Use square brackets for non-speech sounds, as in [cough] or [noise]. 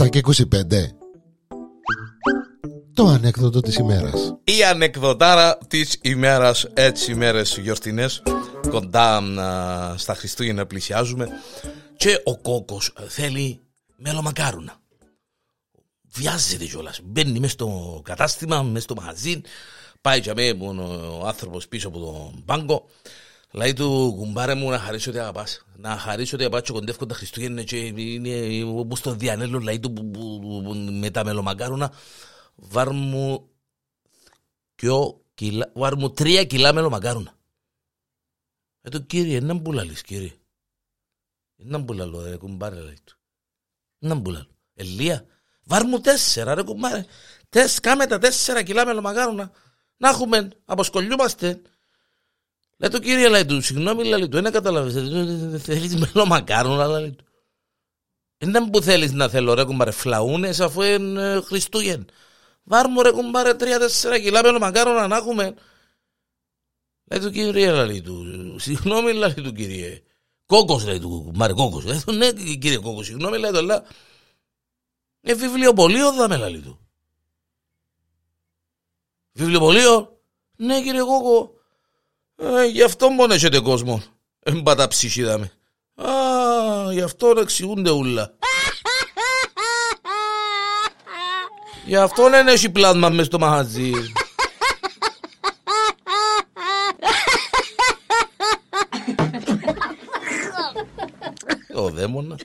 7 και 25 Το ανέκδοτο της ημέρας. Η ανεκδοτάρα της ημέρας Έτσι ημέρες γιορτινές Κοντά α, στα Χριστούγεννα πλησιάζουμε Και ο κόκκος θέλει μελομακάρουνα Βιάζεται κιόλας. Μπαίνει μέσα στο κατάστημα, μέσα στο μαγαζί Πάει και με ο άνθρωπος πίσω από τον πάγκο. Λέει του κουμπάρε μου να χαρίσω ότι αγαπάς Να χαρίσω ότι αγαπάς και κοντεύκω τα Χριστούγεννα Και είναι όπως στο διανέλο Λέει του που- που- που- με τα μελομακάρουνα Βάρ μου δυο κιλά Βάρ μου τρία κιλά μελομακάρουνα Ε το κύριε να που λαλείς κύριε. Να που λαλώ ρε κουμπάρε λέει του. Να που λαλώ Ελία Βάρ μου τέσσερα ρε κουμπάρε. Τες, κάμε τα τέσσερα κιλά μελομακάруνα Να έχουμε, αποσκολιούμαστε Λέει το κύριε λέει του, συγγνώμη λέει του, ένα καταλαβαίνεις, δεν θέλεις μελό μακάρον, αλλά λέει του. Είναι που θέλεις να θέλω ρε κουμπάρε φλαούνε, αφού είναι ε, Χριστούγεν. Βάρμο, ρε κουμπάρε τρία τέσσερα κιλά μελό μακάρον να έχουμε. Λέει του κύριε λέει του, συγγνώμη λέει του κύριε. Κόκος λέει του κουμπάρε κόκος. Λέει του ναι κύριε κόκος, συγγνώμη λέει του, αλλά είναι βιβλιοπολείο θα με λέει του. Βιβλιοπολείο. Ναι κύριε κόκο, ε, γι' αυτό μόνο έχετε κόσμο. Εμπάτα ψυχή δάμε. Α, γι' αυτό εξηγούνται ούλα. Γι' αυτό δεν έχει πλάσμα μες στο μαγαζί. [laughs] Ο δαίμονας.